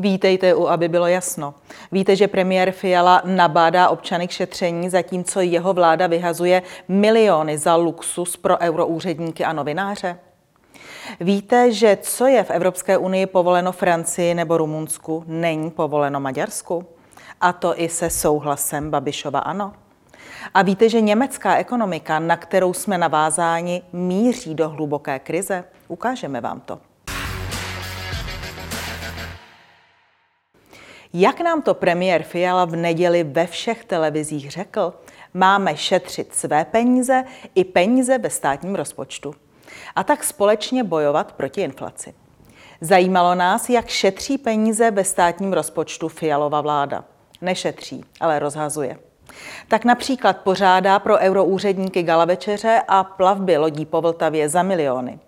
Vítejte u, aby bylo jasno. Víte, že premiér Fiala nabádá občany k šetření, zatímco jeho vláda vyhazuje miliony za luxus pro euroúředníky a novináře? Víte, že co je v Evropské unii povoleno Francii nebo Rumunsku, není povoleno Maďarsku? A to i se souhlasem Babišova ano. A víte, že německá ekonomika, na kterou jsme navázáni, míří do hluboké krize? Ukážeme vám to. Jak nám to premiér Fiala v neděli ve všech televizích řekl, máme šetřit své peníze i peníze ve státním rozpočtu. A tak společně bojovat proti inflaci. Zajímalo nás, jak šetří peníze ve státním rozpočtu Fialova vláda. Nešetří, ale rozhazuje. Tak například pořádá pro euroúředníky gala večeře a plavby lodí po Vltavě za miliony.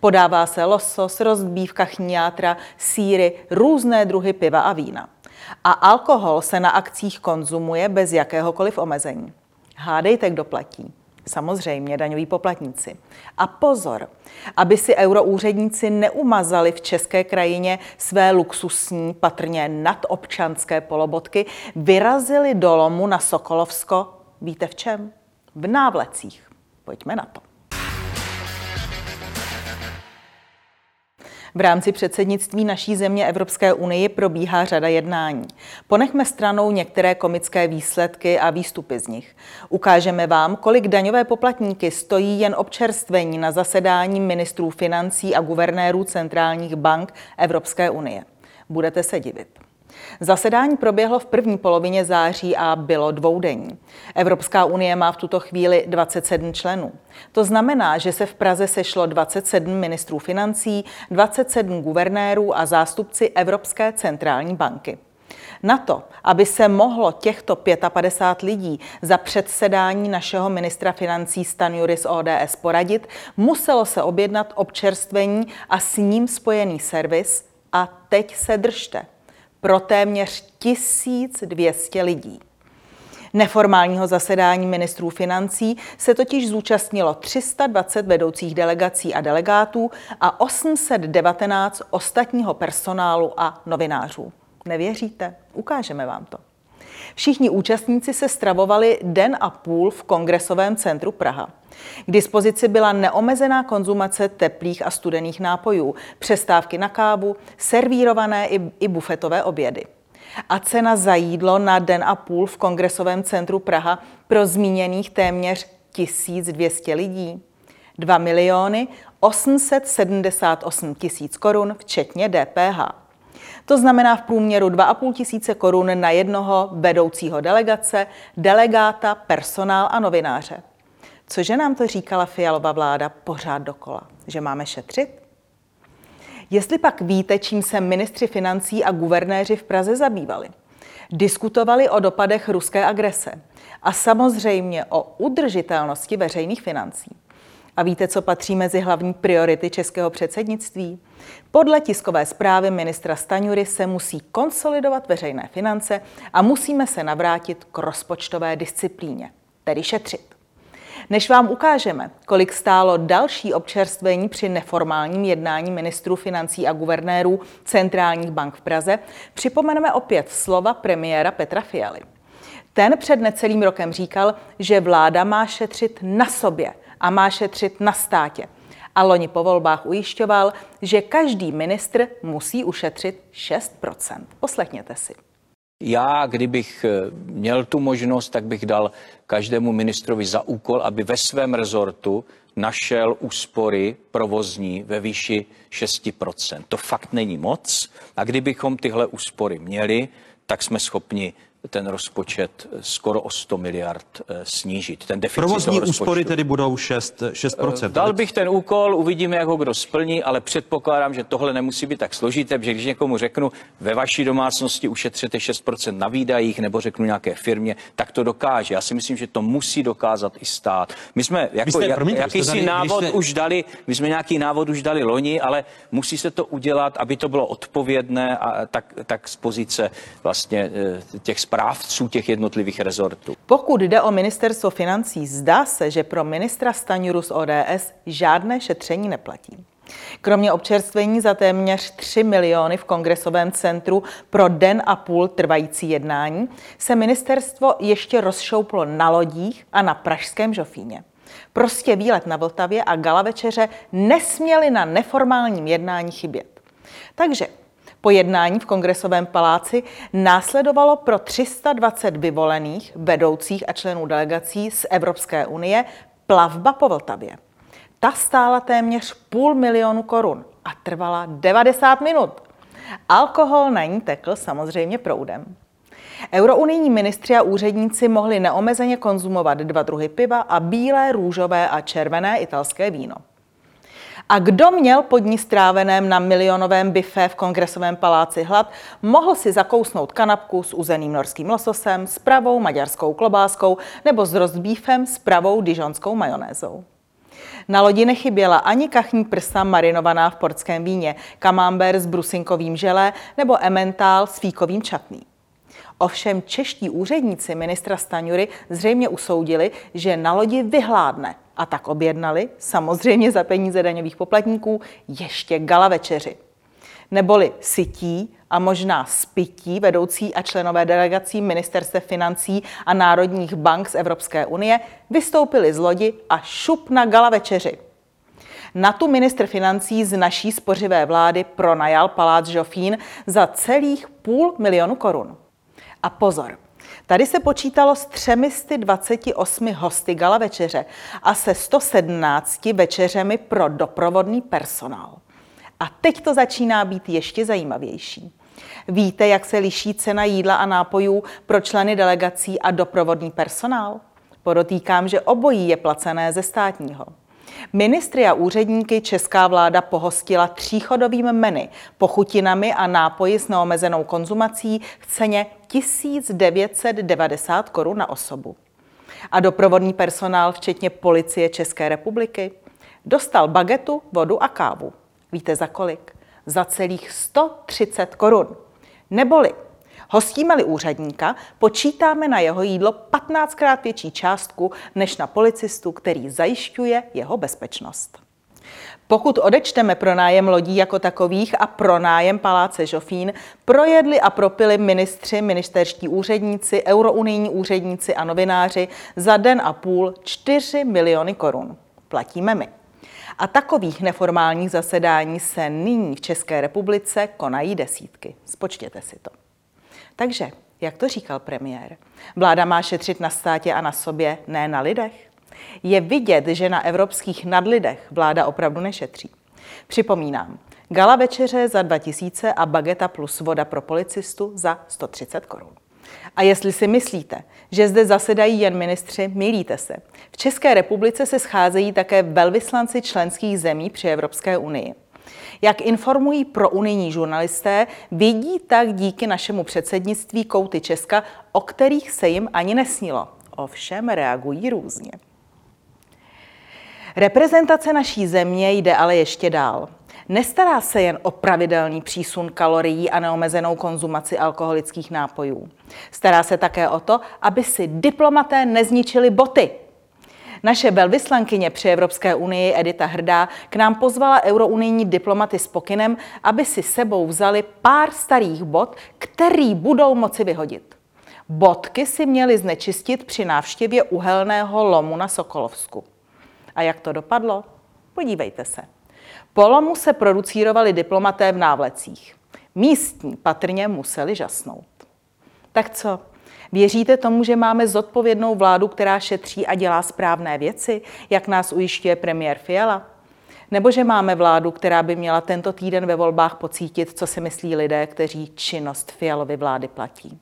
Podává se losos, rozbívka chniátra, síry, různé druhy piva a vína. A alkohol se na akcích konzumuje bez jakéhokoliv omezení. Hádejte, kdo platí. Samozřejmě daňoví poplatníci. A pozor, aby si euroúředníci neumazali v české krajině své luxusní, patrně nadobčanské polobotky, vyrazili do lomu na Sokolovsko. Víte v čem? V návlecích. Pojďme na to. V rámci předsednictví naší země Evropské unii probíhá řada jednání. Ponechme stranou některé komické výsledky a výstupy z nich. Ukážeme vám, kolik daňové poplatníky stojí jen občerstvení na zasedání ministrů financí a guvernérů centrálních bank Evropské unie. Budete se divit. Zasedání proběhlo v první polovině září a bylo dvoudenní. Evropská unie má v tuto chvíli 27 členů. To znamená, že se v Praze sešlo 27 ministrů financí, 27 guvernérů a zástupci Evropské centrální banky. Na to, aby se mohlo těchto 55 lidí za předsedání našeho ministra financí Stanjuris ODS poradit, muselo se objednat občerstvení a s ním spojený servis a teď se držte pro téměř 1200 lidí. Neformálního zasedání ministrů financí se totiž zúčastnilo 320 vedoucích delegací a delegátů a 819 ostatního personálu a novinářů. Nevěříte? Ukážeme vám to. Všichni účastníci se stravovali den a půl v Kongresovém centru Praha. K dispozici byla neomezená konzumace teplých a studených nápojů, přestávky na kávu, servírované i, i bufetové obědy. A cena za jídlo na den a půl v Kongresovém centru Praha pro zmíněných téměř 1200 lidí. 2 miliony 878 tisíc korun, včetně DPH. To znamená v průměru 2,5 tisíce korun na jednoho vedoucího delegace, delegáta, personál a novináře. Cože nám to říkala Fialová vláda pořád dokola? Že máme šetřit? Jestli pak víte, čím se ministři financí a guvernéři v Praze zabývali, diskutovali o dopadech ruské agrese a samozřejmě o udržitelnosti veřejných financí. A víte, co patří mezi hlavní priority českého předsednictví? Podle tiskové zprávy ministra Staňury se musí konsolidovat veřejné finance a musíme se navrátit k rozpočtové disciplíně, tedy šetřit. Než vám ukážeme, kolik stálo další občerstvení při neformálním jednání ministrů financí a guvernérů centrálních bank v Praze, připomeneme opět slova premiéra Petra Fialy. Ten před necelým rokem říkal, že vláda má šetřit na sobě a má šetřit na státě. A loni po volbách ujišťoval, že každý ministr musí ušetřit 6% Poslechněte si. Já, kdybych eh, měl tu možnost, tak bych dal každému ministrovi za úkol, aby ve svém rezortu našel úspory provozní ve výši 6%. To fakt není moc. A kdybychom tyhle úspory měli, tak jsme schopni ten rozpočet skoro o 100 miliard eh, snížit. Ten deficit Provozní úspory tedy budou 6, 6%. Dal bych ten úkol, uvidíme, jak ho kdo splní, ale předpokládám, že tohle nemusí být tak složité, protože když někomu řeknu, ve vaší domácnosti ušetřete 6% na výdajích, nebo řeknu nějaké firmě, tak to dokáže. Já si myslím, že to musí dokázat i stát. My jsme jako, jste, jak, promiňte, jakýsi tady, návod jste... už dali, my jsme nějaký návod už dali loni, ale musí se to udělat, aby to bylo odpovědné a tak, tak z pozice vlastně eh, těch správců těch jednotlivých rezortů. Pokud jde o ministerstvo financí, zdá se, že pro ministra Staňuru z ODS žádné šetření neplatí. Kromě občerstvení za téměř 3 miliony v kongresovém centru pro den a půl trvající jednání se ministerstvo ještě rozšouplo na lodích a na pražském Žofíně. Prostě výlet na Vltavě a gala večeře nesměly na neformálním jednání chybět. Takže po jednání v kongresovém paláci následovalo pro 320 vyvolených vedoucích a členů delegací z Evropské unie plavba po Vltavě. Ta stála téměř půl milionu korun a trvala 90 minut. Alkohol na ní tekl samozřejmě proudem. Eurounijní ministři a úředníci mohli neomezeně konzumovat dva druhy piva a bílé, růžové a červené italské víno. A kdo měl pod ní stráveném na milionovém bife v kongresovém paláci hlad, mohl si zakousnout kanapku s uzeným norským lososem, s pravou maďarskou klobáskou nebo s rostbífem s pravou dižonskou majonézou. Na lodi nechyběla ani kachní prsa marinovaná v portském víně, kamamber s brusinkovým želé nebo ementál s fíkovým čatným. Ovšem čeští úředníci ministra Staňury zřejmě usoudili, že na lodi vyhládne a tak objednali, samozřejmě za peníze daňových poplatníků, ještě gala večeři. Neboli sytí a možná spití vedoucí a členové delegací ministerstev financí a národních bank z Evropské unie vystoupili z lodi a šup na gala večeři. Na tu ministr financí z naší spořivé vlády pronajal palác Žofín za celých půl milionu korun. A pozor, Tady se počítalo s 328 hosty gala večeře a se 117 večeřemi pro doprovodný personál. A teď to začíná být ještě zajímavější. Víte, jak se liší cena jídla a nápojů pro členy delegací a doprovodný personál? Podotýkám, že obojí je placené ze státního. Ministry a úředníky česká vláda pohostila tříchodovým menu, pochutinami a nápoji s neomezenou konzumací v ceně 1990 korun na osobu. A doprovodný personál, včetně policie České republiky, dostal bagetu, vodu a kávu. Víte za kolik? Za celých 130 korun. Neboli Hostíme-li úředníka, počítáme na jeho jídlo 15krát větší částku než na policistu, který zajišťuje jeho bezpečnost. Pokud odečteme pronájem lodí jako takových a pronájem paláce Žofín, projedli a propili ministři, ministerští úředníci, eurounijní úředníci a novináři za den a půl 4 miliony korun. Platíme my. A takových neformálních zasedání se nyní v České republice konají desítky. Spočtěte si to. Takže, jak to říkal premiér, vláda má šetřit na státě a na sobě, ne na lidech? Je vidět, že na evropských nadlidech vláda opravdu nešetří. Připomínám, gala večeře za 2000 a bageta plus voda pro policistu za 130 korun. A jestli si myslíte, že zde zasedají jen ministři, milíte se. V České republice se scházejí také velvyslanci členských zemí při Evropské unii. Jak informují pro unijní žurnalisté, vidí tak díky našemu předsednictví kouty Česka, o kterých se jim ani nesnilo. Ovšem reagují různě. Reprezentace naší země jde ale ještě dál. Nestará se jen o pravidelný přísun kalorií a neomezenou konzumaci alkoholických nápojů. Stará se také o to, aby si diplomaté nezničili boty, naše velvyslankyně při Evropské unii Edita Hrdá k nám pozvala eurounijní diplomaty s pokynem, aby si sebou vzali pár starých bot, který budou moci vyhodit. Bodky si měli znečistit při návštěvě uhelného lomu na Sokolovsku. A jak to dopadlo? Podívejte se. Po lomu se producírovali diplomaté v návlecích. Místní patrně museli žasnout. Tak co? Věříte tomu, že máme zodpovědnou vládu, která šetří a dělá správné věci, jak nás ujišťuje premiér Fiala? Nebo že máme vládu, která by měla tento týden ve volbách pocítit, co si myslí lidé, kteří činnost Fialovy vlády platí?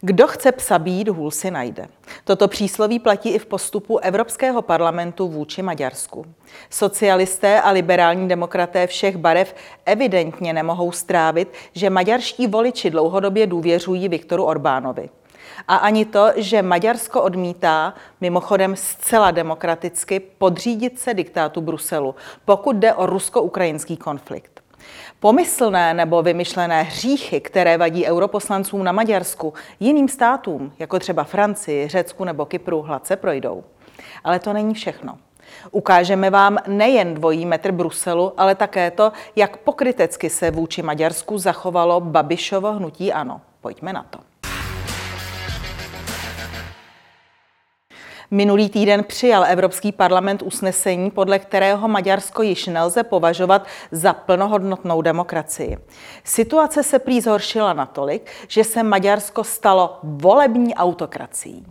Kdo chce psa být, hůl si najde. Toto přísloví platí i v postupu Evropského parlamentu vůči Maďarsku. Socialisté a liberální demokraté všech barev evidentně nemohou strávit, že maďarští voliči dlouhodobě důvěřují Viktoru Orbánovi. A ani to, že Maďarsko odmítá, mimochodem zcela demokraticky, podřídit se diktátu Bruselu, pokud jde o rusko-ukrajinský konflikt. Pomyslné nebo vymyšlené hříchy, které vadí europoslancům na Maďarsku, jiným státům, jako třeba Francii, Řecku nebo Kypru, hladce projdou. Ale to není všechno. Ukážeme vám nejen dvojí metr Bruselu, ale také to, jak pokrytecky se vůči Maďarsku zachovalo Babišovo hnutí ANO. Pojďme na to. Minulý týden přijal Evropský parlament usnesení, podle kterého Maďarsko již nelze považovat za plnohodnotnou demokracii. Situace se prý zhoršila natolik, že se Maďarsko stalo volební autokracií.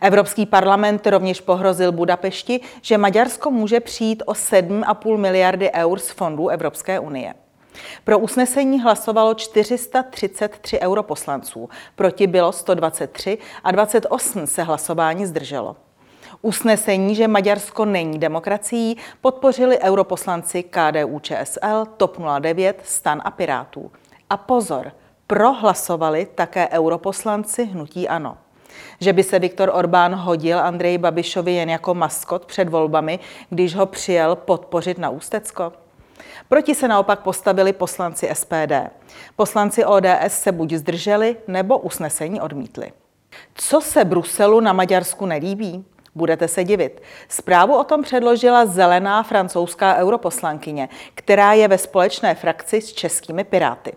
Evropský parlament rovněž pohrozil Budapešti, že Maďarsko může přijít o 7,5 miliardy eur z fondů Evropské unie. Pro usnesení hlasovalo 433 europoslanců, proti bylo 123 a 28 se hlasování zdrželo. Usnesení, že Maďarsko není demokracií, podpořili europoslanci KDU ČSL, TOP 09, STAN a Pirátů. A pozor, prohlasovali také europoslanci Hnutí Ano. Že by se Viktor Orbán hodil Andreji Babišovi jen jako maskot před volbami, když ho přijel podpořit na Ústecko? Proti se naopak postavili poslanci SPD. Poslanci ODS se buď zdrželi, nebo usnesení odmítli. Co se Bruselu na Maďarsku nelíbí? Budete se divit. Zprávu o tom předložila zelená francouzská europoslankyně, která je ve společné frakci s českými piráty.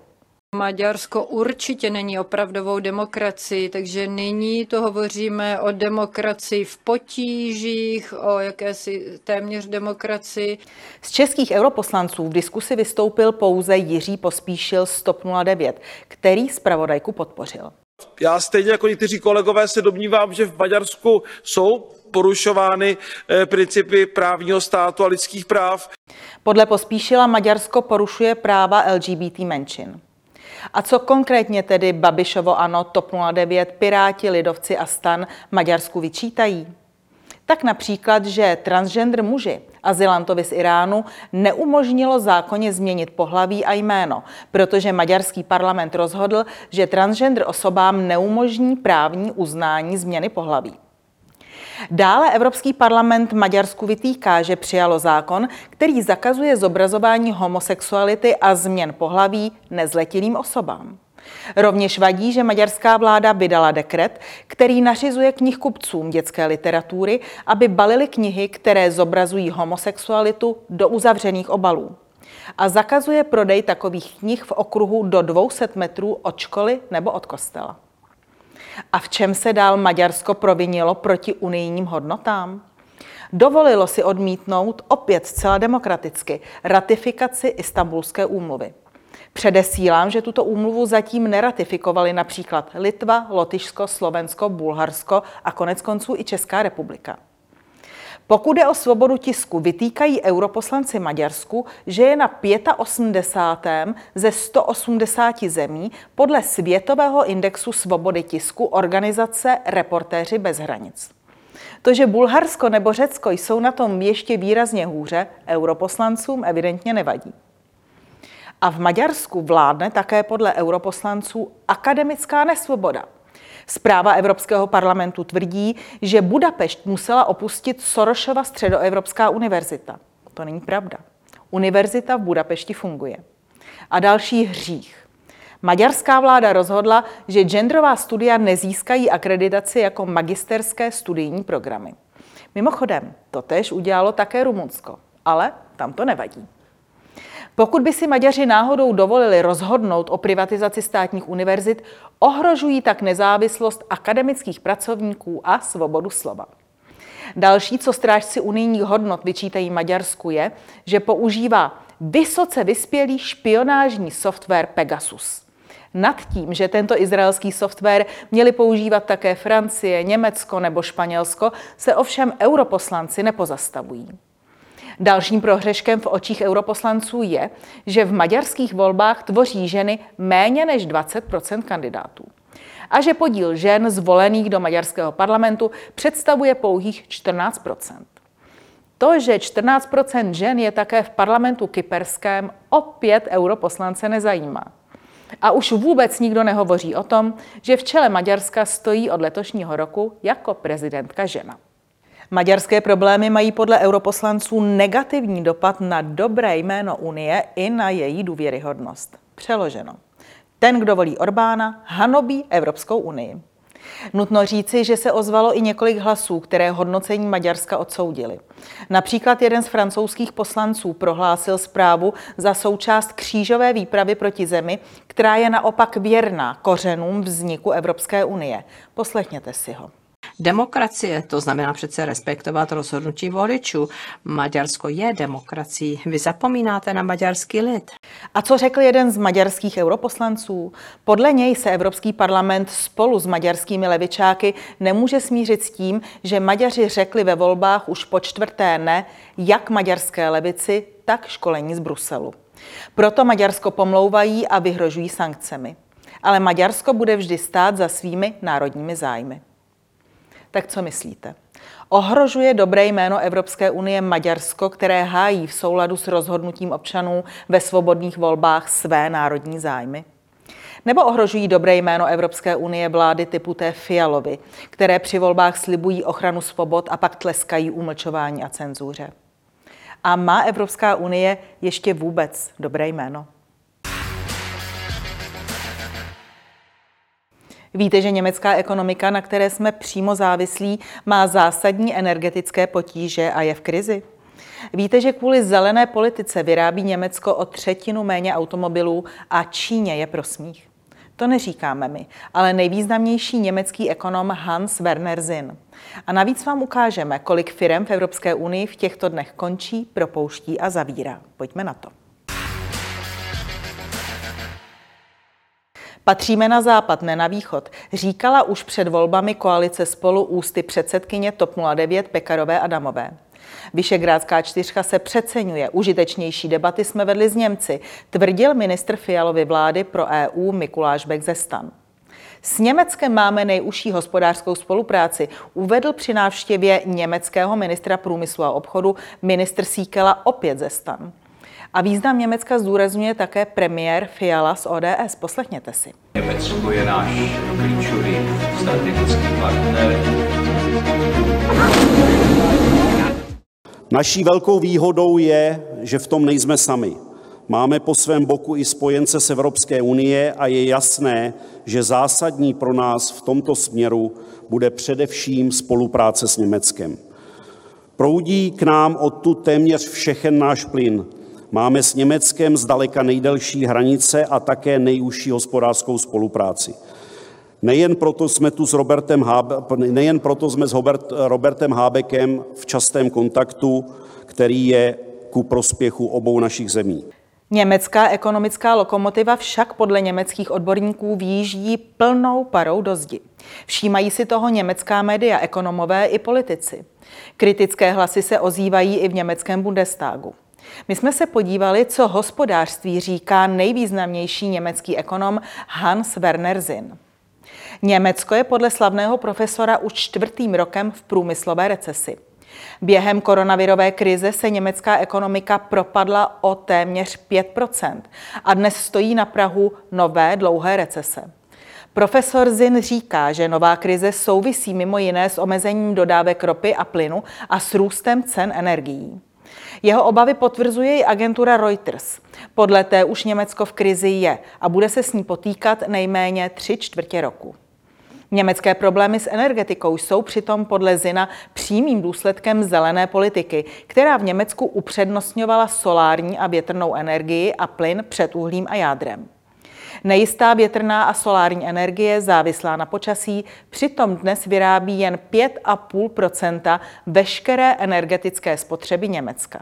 Maďarsko určitě není opravdovou demokracií, takže nyní to hovoříme o demokracii v potížích, o jakési téměř demokracii. Z českých europoslanců v diskusi vystoupil pouze Jiří Pospíšil z TOP 09, který zpravodajku podpořil. Já stejně jako někteří kolegové se domnívám, že v Maďarsku jsou porušovány eh, principy právního státu a lidských práv. Podle Pospíšila Maďarsko porušuje práva LGBT menšin. A co konkrétně tedy Babišovo ANO, TOP 09, Piráti, Lidovci a Stan Maďarsku vyčítají? Tak například, že transgender muži azylantovi z Iránu neumožnilo zákonně změnit pohlaví a jméno, protože maďarský parlament rozhodl, že transgender osobám neumožní právní uznání změny pohlaví. Dále Evropský parlament Maďarsku vytýká, že přijalo zákon, který zakazuje zobrazování homosexuality a změn pohlaví nezletilým osobám. Rovněž vadí, že maďarská vláda vydala dekret, který nařizuje knihkupcům dětské literatury, aby balili knihy, které zobrazují homosexualitu do uzavřených obalů. A zakazuje prodej takových knih v okruhu do 200 metrů od školy nebo od kostela. A v čem se dál Maďarsko provinilo proti unijním hodnotám? Dovolilo si odmítnout opět zcela demokraticky ratifikaci Istanbulské úmluvy. Předesílám, že tuto úmluvu zatím neratifikovali například Litva, Lotyšsko, Slovensko, Bulharsko a konec konců i Česká republika. Pokud je o svobodu tisku, vytýkají europoslanci Maďarsku, že je na 85. ze 180 zemí podle Světového indexu svobody tisku organizace Reportéři bez hranic. To, že Bulharsko nebo Řecko jsou na tom ještě výrazně hůře, europoslancům evidentně nevadí. A v Maďarsku vládne také podle europoslanců akademická nesvoboda – Zpráva Evropského parlamentu tvrdí, že Budapešť musela opustit Sorošova středoevropská univerzita. To není pravda. Univerzita v Budapešti funguje. A další hřích. Maďarská vláda rozhodla, že genderová studia nezískají akreditaci jako magisterské studijní programy. Mimochodem, to tež udělalo také Rumunsko, ale tam to nevadí. Pokud by si Maďaři náhodou dovolili rozhodnout o privatizaci státních univerzit, ohrožují tak nezávislost akademických pracovníků a svobodu slova. Další, co strážci unijních hodnot vyčítají Maďarsku, je, že používá vysoce vyspělý špionážní software Pegasus. Nad tím, že tento izraelský software měli používat také Francie, Německo nebo Španělsko, se ovšem europoslanci nepozastavují. Dalším prohřeškem v očích europoslanců je, že v maďarských volbách tvoří ženy méně než 20% kandidátů a že podíl žen zvolených do maďarského parlamentu představuje pouhých 14% To, že 14% žen je také v parlamentu kyperském, opět europoslance nezajímá. A už vůbec nikdo nehovoří o tom, že v čele Maďarska stojí od letošního roku jako prezidentka žena. Maďarské problémy mají podle europoslanců negativní dopad na dobré jméno Unie i na její důvěryhodnost. Přeloženo. Ten, kdo volí Orbána, hanobí Evropskou unii. Nutno říci, že se ozvalo i několik hlasů, které hodnocení Maďarska odsoudili. Například jeden z francouzských poslanců prohlásil zprávu za součást křížové výpravy proti zemi, která je naopak věrná kořenům vzniku Evropské unie. Poslechněte si ho. Demokracie, to znamená přece respektovat rozhodnutí voličů. Maďarsko je demokracií. Vy zapomínáte na maďarský lid. A co řekl jeden z maďarských europoslanců? Podle něj se Evropský parlament spolu s maďarskými levičáky nemůže smířit s tím, že Maďaři řekli ve volbách už po čtvrté ne, jak maďarské levici, tak školení z Bruselu. Proto Maďarsko pomlouvají a vyhrožují sankcemi. Ale Maďarsko bude vždy stát za svými národními zájmy. Tak co myslíte? Ohrožuje dobré jméno Evropské unie Maďarsko, které hájí v souladu s rozhodnutím občanů ve svobodných volbách své národní zájmy? Nebo ohrožují dobré jméno Evropské unie vlády typu té Fialovy, které při volbách slibují ochranu svobod a pak tleskají umlčování a cenzuře? A má Evropská unie ještě vůbec dobré jméno? Víte, že německá ekonomika, na které jsme přímo závislí, má zásadní energetické potíže a je v krizi? Víte, že kvůli zelené politice vyrábí Německo o třetinu méně automobilů a Číně je prosmích? To neříkáme my, ale nejvýznamnější německý ekonom Hans Werner Zinn. A navíc vám ukážeme, kolik firm v Evropské unii v těchto dnech končí, propouští a zavírá. Pojďme na to. Patříme na západ, ne na východ, říkala už před volbami koalice spolu ústy předsedkyně TOP 09 Pekarové Adamové. Vyšegrádská čtyřka se přeceňuje, užitečnější debaty jsme vedli s Němci, tvrdil ministr Fialovy vlády pro EU Mikuláš Bek ze Stan. S Německem máme nejužší hospodářskou spolupráci, uvedl při návštěvě německého ministra průmyslu a obchodu ministr Síkela opět ze Stan. A význam Německa zdůrazňuje také premiér Fiala z ODS. Poslechněte si. Německo je náš klíčový strategický partner. Naší velkou výhodou je, že v tom nejsme sami. Máme po svém boku i spojence z Evropské unie a je jasné, že zásadní pro nás v tomto směru bude především spolupráce s Německem. Proudí k nám odtud téměř všechen náš plyn, Máme s Německem zdaleka nejdelší hranice a také nejužší hospodářskou spolupráci. Nejen proto jsme tu s Robertem, Hábe, nejen proto jsme s Robert, Robertem Hábekem v častém kontaktu, který je ku prospěchu obou našich zemí. Německá ekonomická lokomotiva však podle německých odborníků výjíždí plnou parou do zdi. Všímají si toho německá média, ekonomové i politici. Kritické hlasy se ozývají i v německém Bundestagu. My jsme se podívali, co hospodářství říká nejvýznamnější německý ekonom Hans Werner Zinn. Německo je podle slavného profesora už čtvrtým rokem v průmyslové recesi. Během koronavirové krize se německá ekonomika propadla o téměř 5% a dnes stojí na Prahu nové dlouhé recese. Profesor Zin říká, že nová krize souvisí mimo jiné s omezením dodávek ropy a plynu a s růstem cen energií. Jeho obavy potvrzuje i agentura Reuters. Podle té už Německo v krizi je a bude se s ní potýkat nejméně tři čtvrtě roku. Německé problémy s energetikou jsou přitom podle Zina přímým důsledkem zelené politiky, která v Německu upřednostňovala solární a větrnou energii a plyn před uhlím a jádrem. Nejistá větrná a solární energie závislá na počasí přitom dnes vyrábí jen 5,5% veškeré energetické spotřeby Německa.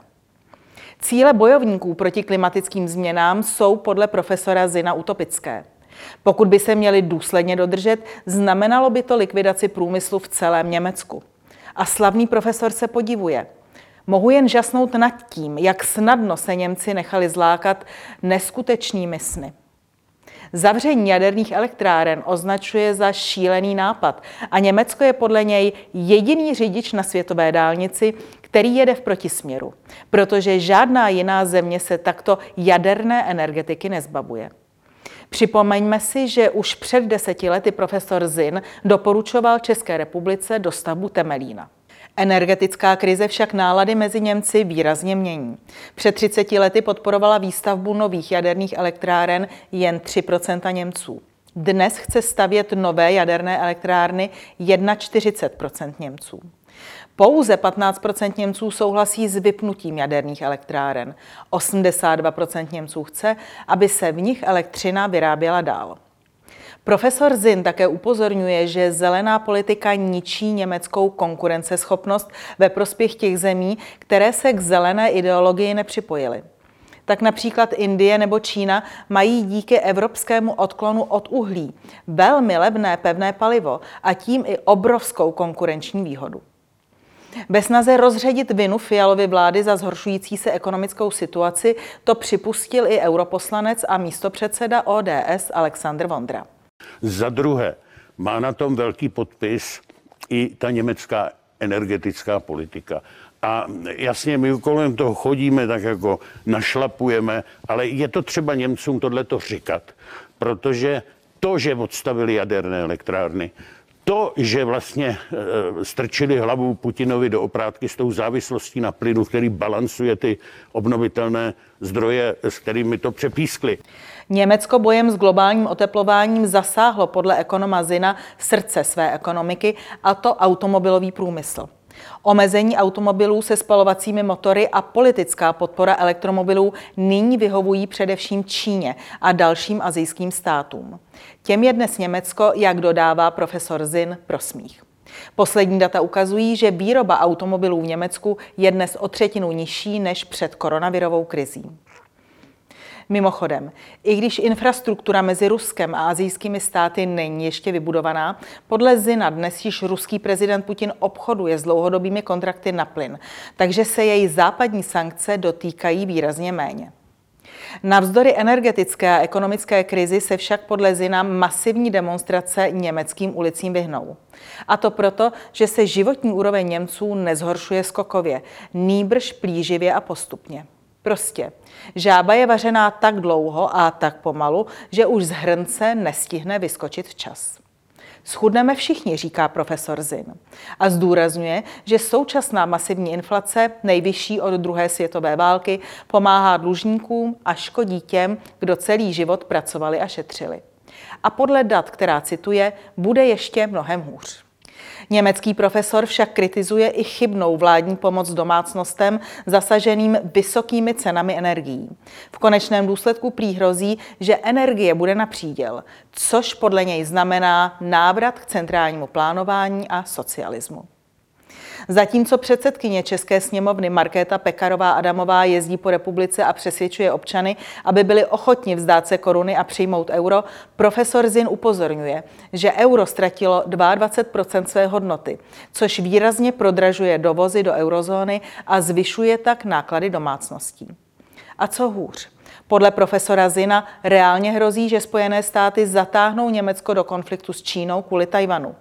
Cíle bojovníků proti klimatickým změnám jsou podle profesora Zina utopické. Pokud by se měly důsledně dodržet, znamenalo by to likvidaci průmyslu v celém Německu. A slavný profesor se podivuje. Mohu jen žasnout nad tím, jak snadno se Němci nechali zlákat neskutečnými sny. Zavření jaderných elektráren označuje za šílený nápad a Německo je podle něj jediný řidič na světové dálnici, který jede v protisměru, protože žádná jiná země se takto jaderné energetiky nezbavuje. Připomeňme si, že už před deseti lety profesor Zin doporučoval České republice dostavbu Temelína. Energetická krize však nálady mezi Němci výrazně mění. Před 30 lety podporovala výstavbu nových jaderných elektráren jen 3% Němců. Dnes chce stavět nové jaderné elektrárny 41% Němců. Pouze 15% Němců souhlasí s vypnutím jaderných elektráren. 82% Němců chce, aby se v nich elektřina vyráběla dál. Profesor Zin také upozorňuje, že zelená politika ničí německou konkurenceschopnost ve prospěch těch zemí, které se k zelené ideologii nepřipojily. Tak například Indie nebo Čína mají díky evropskému odklonu od uhlí velmi levné pevné palivo a tím i obrovskou konkurenční výhodu. Ve snaze rozředit vinu Fialovy vlády za zhoršující se ekonomickou situaci to připustil i europoslanec a místopředseda ODS Alexandr Vondra. Za druhé, má na tom velký podpis i ta německá energetická politika. A jasně, my kolem toho chodíme, tak jako našlapujeme, ale je to třeba Němcům tohleto říkat, protože to, že odstavili jaderné elektrárny, to, že vlastně e, strčili hlavu Putinovi do oprátky s tou závislostí na plynu, který balancuje ty obnovitelné zdroje, s kterými to přepískli. Německo bojem s globálním oteplováním zasáhlo podle ekonoma Zina srdce své ekonomiky, a to automobilový průmysl. Omezení automobilů se spalovacími motory a politická podpora elektromobilů nyní vyhovují především Číně a dalším azijským státům. Těm je dnes Německo, jak dodává profesor Zin, prosmích. Poslední data ukazují, že výroba automobilů v Německu je dnes o třetinu nižší než před koronavirovou krizí. Mimochodem, i když infrastruktura mezi Ruskem a azijskými státy není ještě vybudovaná, podle Zina dnes již ruský prezident Putin obchoduje s dlouhodobými kontrakty na plyn, takže se její západní sankce dotýkají výrazně méně. Navzdory energetické a ekonomické krizi se však podle Zina masivní demonstrace německým ulicím vyhnou. A to proto, že se životní úroveň Němců nezhoršuje skokově, nýbrž plíživě a postupně. Prostě žába je vařená tak dlouho a tak pomalu, že už z hrnce nestihne vyskočit včas. Schudneme všichni, říká profesor Zin. A zdůrazňuje, že současná masivní inflace, nejvyšší od druhé světové války, pomáhá dlužníkům a škodí těm, kdo celý život pracovali a šetřili. A podle dat, která cituje, bude ještě mnohem hůř. Německý profesor však kritizuje i chybnou vládní pomoc domácnostem zasaženým vysokými cenami energií. V konečném důsledku prý hrozí, že energie bude na příděl, což podle něj znamená návrat k centrálnímu plánování a socialismu. Zatímco předsedkyně České sněmovny Markéta Pekarová Adamová jezdí po republice a přesvědčuje občany, aby byli ochotni vzdát se koruny a přijmout euro, profesor Zin upozorňuje, že euro ztratilo 22% své hodnoty, což výrazně prodražuje dovozy do eurozóny a zvyšuje tak náklady domácností. A co hůř? Podle profesora Zina reálně hrozí, že Spojené státy zatáhnou Německo do konfliktu s Čínou kvůli Tajvanu.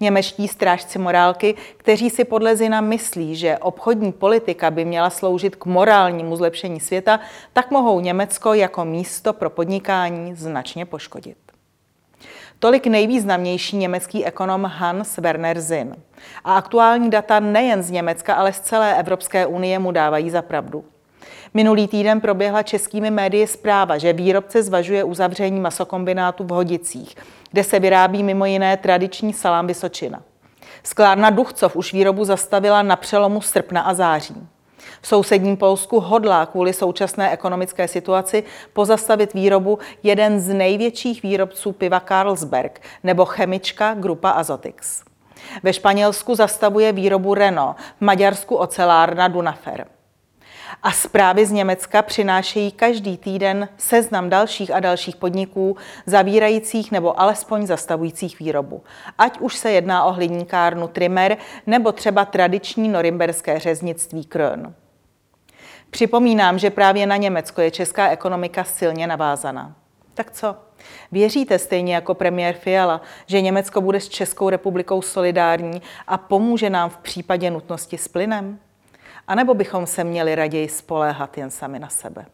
Němečtí strážci morálky, kteří si podle Zina myslí, že obchodní politika by měla sloužit k morálnímu zlepšení světa, tak mohou Německo jako místo pro podnikání značně poškodit. Tolik nejvýznamnější německý ekonom Hans Werner Zinn. A aktuální data nejen z Německa, ale z celé Evropské unie mu dávají za pravdu. Minulý týden proběhla českými médii zpráva, že výrobce zvažuje uzavření masokombinátu v Hodicích, kde se vyrábí mimo jiné tradiční salám Vysočina. Sklárna Duchcov už výrobu zastavila na přelomu srpna a září. V sousedním Polsku hodlá kvůli současné ekonomické situaci pozastavit výrobu jeden z největších výrobců piva Carlsberg nebo chemička Grupa Azotix. Ve Španělsku zastavuje výrobu Renault, v Maďarsku ocelárna Dunafer. A zprávy z Německa přinášejí každý týden seznam dalších a dalších podniků, zavírajících nebo alespoň zastavujících výrobu. Ať už se jedná o hliníkárnu Trimer nebo třeba tradiční norimberské řeznictví Krön. Připomínám, že právě na Německo je česká ekonomika silně navázaná. Tak co? Věříte stejně jako premiér Fiala, že Německo bude s Českou republikou solidární a pomůže nám v případě nutnosti s plynem? A nebo bychom se měli raději spoléhat jen sami na sebe?